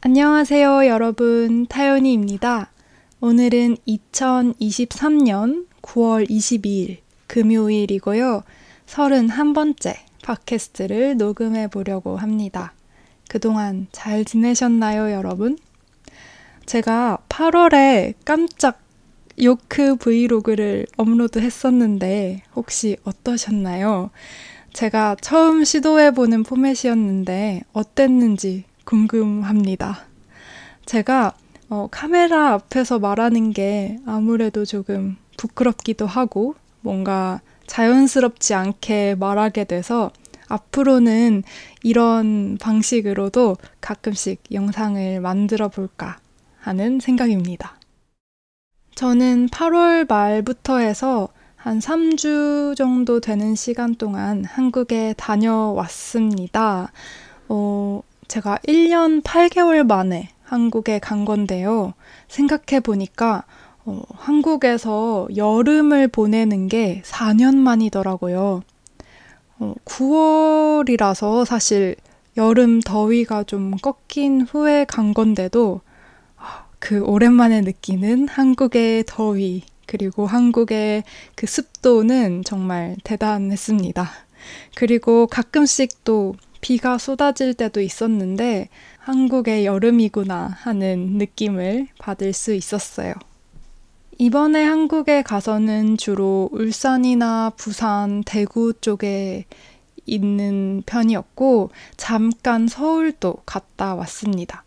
안녕하세요, 여러분. 타연이입니다. 오늘은 2023년 9월 22일 금요일이고요. 31번째 팟캐스트를 녹음해 보려고 합니다. 그동안 잘 지내셨나요, 여러분? 제가 8월에 깜짝 요크 브이로그를 업로드 했었는데 혹시 어떠셨나요? 제가 처음 시도해보는 포맷이었는데 어땠는지 궁금합니다. 제가 어, 카메라 앞에서 말하는 게 아무래도 조금 부끄럽기도 하고 뭔가 자연스럽지 않게 말하게 돼서 앞으로는 이런 방식으로도 가끔씩 영상을 만들어 볼까 하는 생각입니다. 저는 8월 말부터 해서 한 3주 정도 되는 시간 동안 한국에 다녀왔습니다. 어, 제가 1년 8개월 만에 한국에 간 건데요. 생각해 보니까 어, 한국에서 여름을 보내는 게 4년 만이더라고요. 어, 9월이라서 사실 여름 더위가 좀 꺾인 후에 간 건데도 아, 그 오랜만에 느끼는 한국의 더위 그리고 한국의 그 습도는 정말 대단했습니다. 그리고 가끔씩 또 비가 쏟아질 때도 있었는데 한국의 여름이구나 하는 느낌을 받을 수 있었어요. 이번에 한국에 가서는 주로 울산이나 부산, 대구 쪽에 있는 편이었고, 잠깐 서울도 갔다 왔습니다.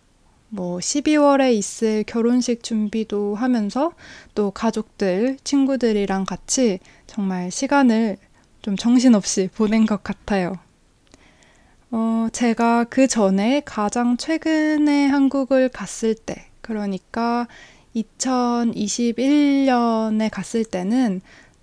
뭐 12월에 있을 결혼식 준비도 하면서 또 가족들, 친구들이랑 같이 정말 시간을 좀 정신없이 보낸 것 같아요. 어, 제가 그 전에 가장 최근에 한국을 갔을 때, 그러니까 2021년에 갔을 때는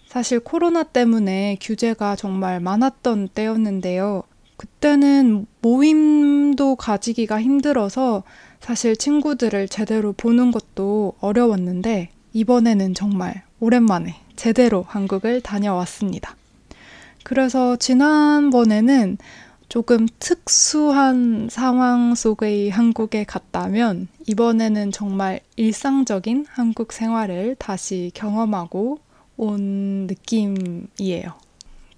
사실 코로나 때문에 규제가 정말 많았던 때였는데요. 그때는 모임도 가지기가 힘들어서 사실 친구들을 제대로 보는 것도 어려웠는데 이번에는 정말 오랜만에 제대로 한국을 다녀왔습니다. 그래서 지난번에는 조금 특수한 상황 속의 한국에 갔다면 이번에는 정말 일상적인 한국 생활을 다시 경험하고 온 느낌이에요.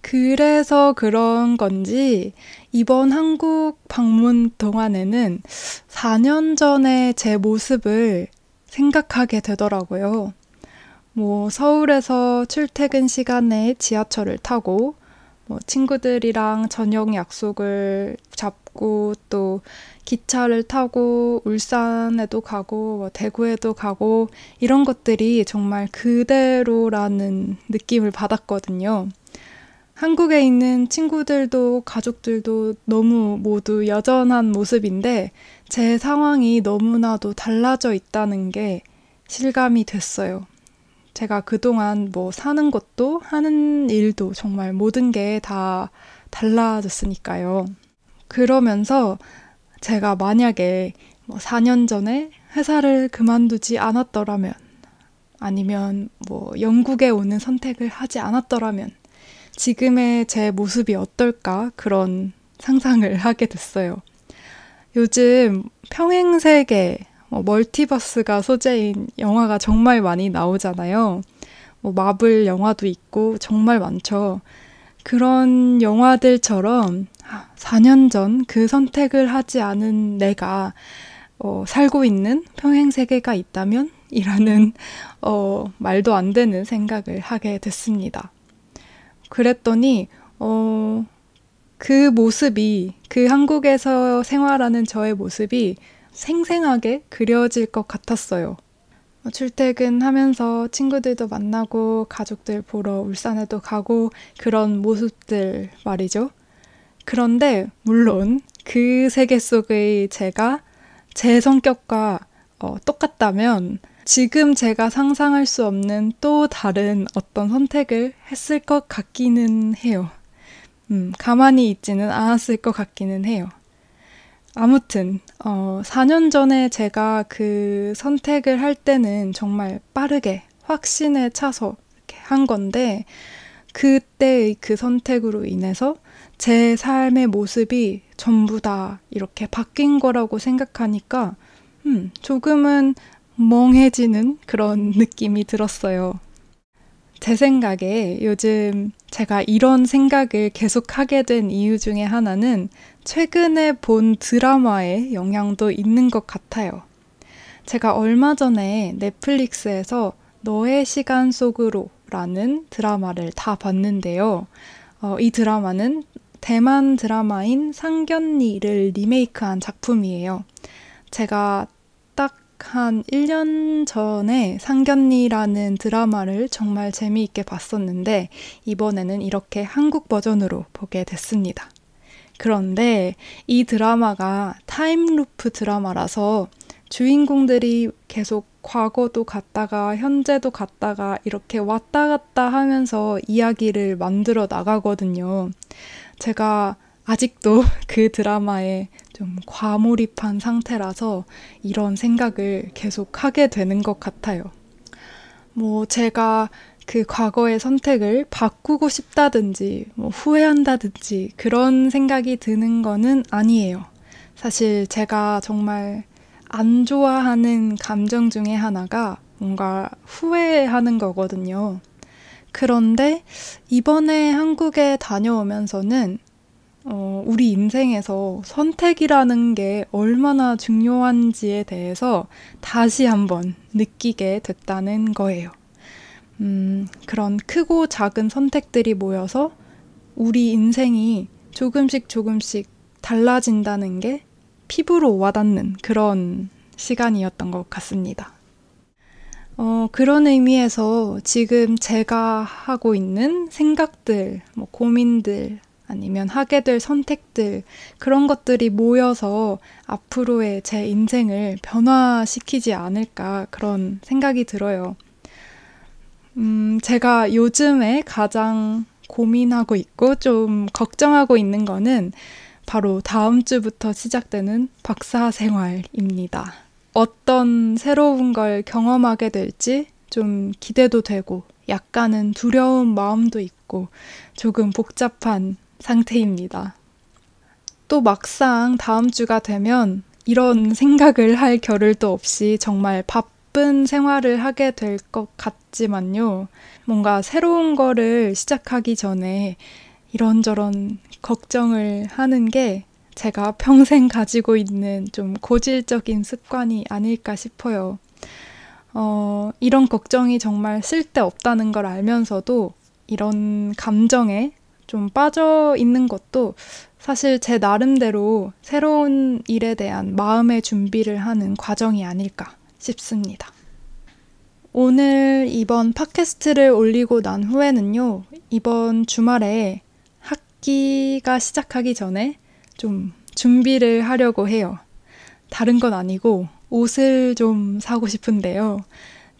그래서 그런 건지 이번 한국 방문 동안에는 4년 전에 제 모습을 생각하게 되더라고요. 뭐 서울에서 출퇴근 시간에 지하철을 타고 뭐 친구들이랑 저녁 약속을 잡고 또 기차를 타고 울산에도 가고 뭐 대구에도 가고 이런 것들이 정말 그대로라는 느낌을 받았거든요. 한국에 있는 친구들도 가족들도 너무 모두 여전한 모습인데 제 상황이 너무나도 달라져 있다는 게 실감이 됐어요. 제가 그동안 뭐 사는 것도 하는 일도 정말 모든 게 다 달라졌으니까요. 그러면서 제가 만약에 뭐 4년 전에 회사를 그만두지 않았더라면 아니면 뭐 영국에 오는 선택을 하지 않았더라면 지금의 제 모습이 어떨까 그런 상상을 하게 됐어요. 요즘 평행세계 뭐 멀티버스가 소재인 영화가 정말 많이 나오잖아요. 뭐 마블 영화도 있고 정말 많죠. 그런 영화들처럼 4년 아, 전그 선택을 하지 않은 내가 어, 살고 있는 평행 세계가 있다면? 이라는 어, 말도 안 되는 생각을 하게 됐습니다. 그랬더니 어, 그 모습이 그 한국에서 생활하는 저의 모습이 생생하게 그려질 것 같았어요. 출퇴근하면서 친구들도 만나고 가족들 보러 울산에도 가고 그런 모습들 말이죠. 그런데 물론 그 세계 속의 제가 제 성격과 어, 똑같다면 지금 제가 상상할 수 없는 또 다른 어떤 선택을 했을 것 같기는 해요. 음, 가만히 있지는 않았을 것 같기는 해요. 아무튼, 어, 4년 전에 제가 그 선택을 할 때는 정말 빠르게 확신에 차서 이렇게 한 건데, 그때의 그 선택으로 인해서 제 삶의 모습이 전부 다 이렇게 바뀐 거라고 생각하니까 음, 조금은 멍해지는 그런 느낌이 들었어요. 제 생각에 요즘 제가 이런 생각을 계속 하게 된 이유 중에 하나는 최근에 본 드라마의 영향도 있는 것 같아요. 제가 얼마 전에 넷플릭스에서 너의 시간 속으로 라는 드라마를 다 봤는데요. 어, 이 드라마는 대만 드라마인 상견니를 리메이크한 작품이에요. 제가 딱 한 1년 전에 상견니라는 드라마를 정말 재미있게 봤었는데 이번에는 이렇게 한국 버전으로 보게 됐습니다. 그런데 이 드라마가 time loop 드라마라서 주인공들이 계속 과거도 갔다가 현재도 갔다가 이렇게 왔다 갔다 하면서 이야기를 만들어 나가거든요. 제가 아직도 그 드라마에 좀 과몰입한 상태라서 이런 생각을 계속 하게 되는 것 같아요. 뭐 제가 그 과거의 선택을 바꾸고 싶다든지 뭐 후회한다든지 그런 생각이 드는 거는 아니에요. 사실 제가 정말 안 좋아하는 감정 중에 하나가 뭔가 후회하는 거거든요. 그런데 이번에 한국에 다녀오면서는 어, 우리 인생에서 선택이라는 게 얼마나 중요한지에 대해서 다시 한번 느끼게 됐다는 거예요. 음, 그런 크고 작은 선택들이 모여서 우리 인생이 조금씩 조금씩 달라진다는 게 피부로 와닿는 그런 시간이었던 것 같습니다. 어, 그런 의미에서 지금 제가 하고 있는 생각들, 뭐 고민들, 아니면 하게 될 선택들, 그런 것들이 모여서 앞으로의 제 인생을 변화시키지 않을까 그런 생각이 들어요. 음, 제가 요즘에 가장 고민하고 있고 좀 걱정하고 있는 거는 바로 다음 주부터 시작되는 박사 생활입니다. 어떤 새로운 걸 경험하게 될지 좀 기대도 되고 약간은 두려운 마음도 있고 조금 복잡한 상태입니다. 또 막상 다음 주가 되면 이런 생각을 할 겨를도 없이 정말 바쁜 생활을 하게 될 것 같지만요. 뭔가 새로운 거를 시작하기 전에 이런저런 걱정을 하는 게 제가 평생 가지고 있는 좀 고질적인 습관이 아닐까 싶어요. 어, 이런 걱정이 정말 쓸데없다는 걸 알면서도 이런 감정에 좀 빠져 있는 것도 사실 제 나름대로 새로운 일에 대한 마음의 준비를 하는 과정이 아닐까 싶습니다. 오늘 이번 팟캐스트를 올리고 난 후에는요, 이번 주말에 학기가 시작하기 전에 좀 준비를 하려고 해요. 다른 건 아니고 옷을 좀 사고 싶은데요.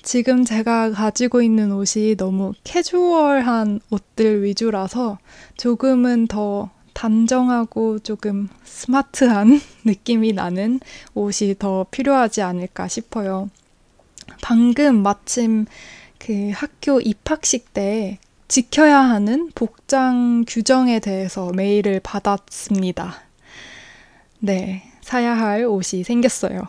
지금 제가 가지고 있는 옷이 너무 캐주얼한 옷들 위주라서 조금은 더 단정하고 조금 스마트한 느낌이 나는 옷이 더 필요하지 않을까 싶어요. 방금 마침 그 학교 입학식 때 지켜야 하는 복장 규정에 대해서 메일을 받았습니다. 네, 사야 할 옷이 생겼어요.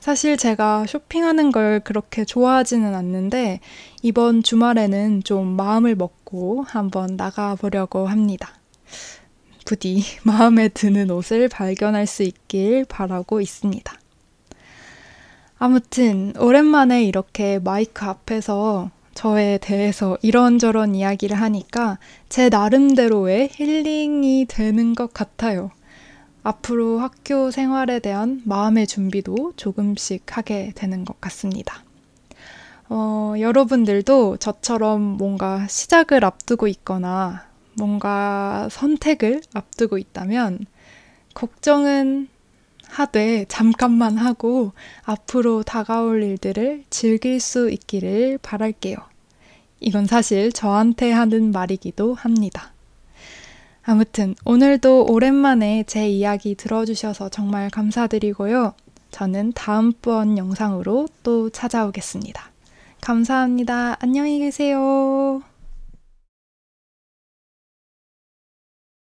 사실 제가 쇼핑하는 걸 그렇게 좋아하지는 않는데 이번 주말에는 좀 마음을 먹고 한번 나가보려고 합니다. 부디 마음에 드는 옷을 발견할 수 있길 바라고 있습니다. 아무튼 오랜만에 이렇게 마이크 앞에서 저에 대해서 이런저런 이야기를 하니까 제 나름대로의 힐링이 되는 것 같아요. 앞으로 학교 생활에 대한 마음의 준비도 조금씩 하게 되는 것 같습니다. 어, 여러분들도 저처럼 뭔가 시작을 앞두고 있거나 뭔가 선택을 앞두고 있다면 걱정은 하되 잠깐만 하고 앞으로 다가올 일들을 즐길 수 있기를 바랄게요. 이건 사실 저한테 하는 말이기도 합니다. 아무튼 오늘도 오랜만에 제 이야기 들어주셔서 정말 감사드리고요. 저는 다음번 영상으로 또 찾아오겠습니다. 감사합니다. 안녕히 계세요.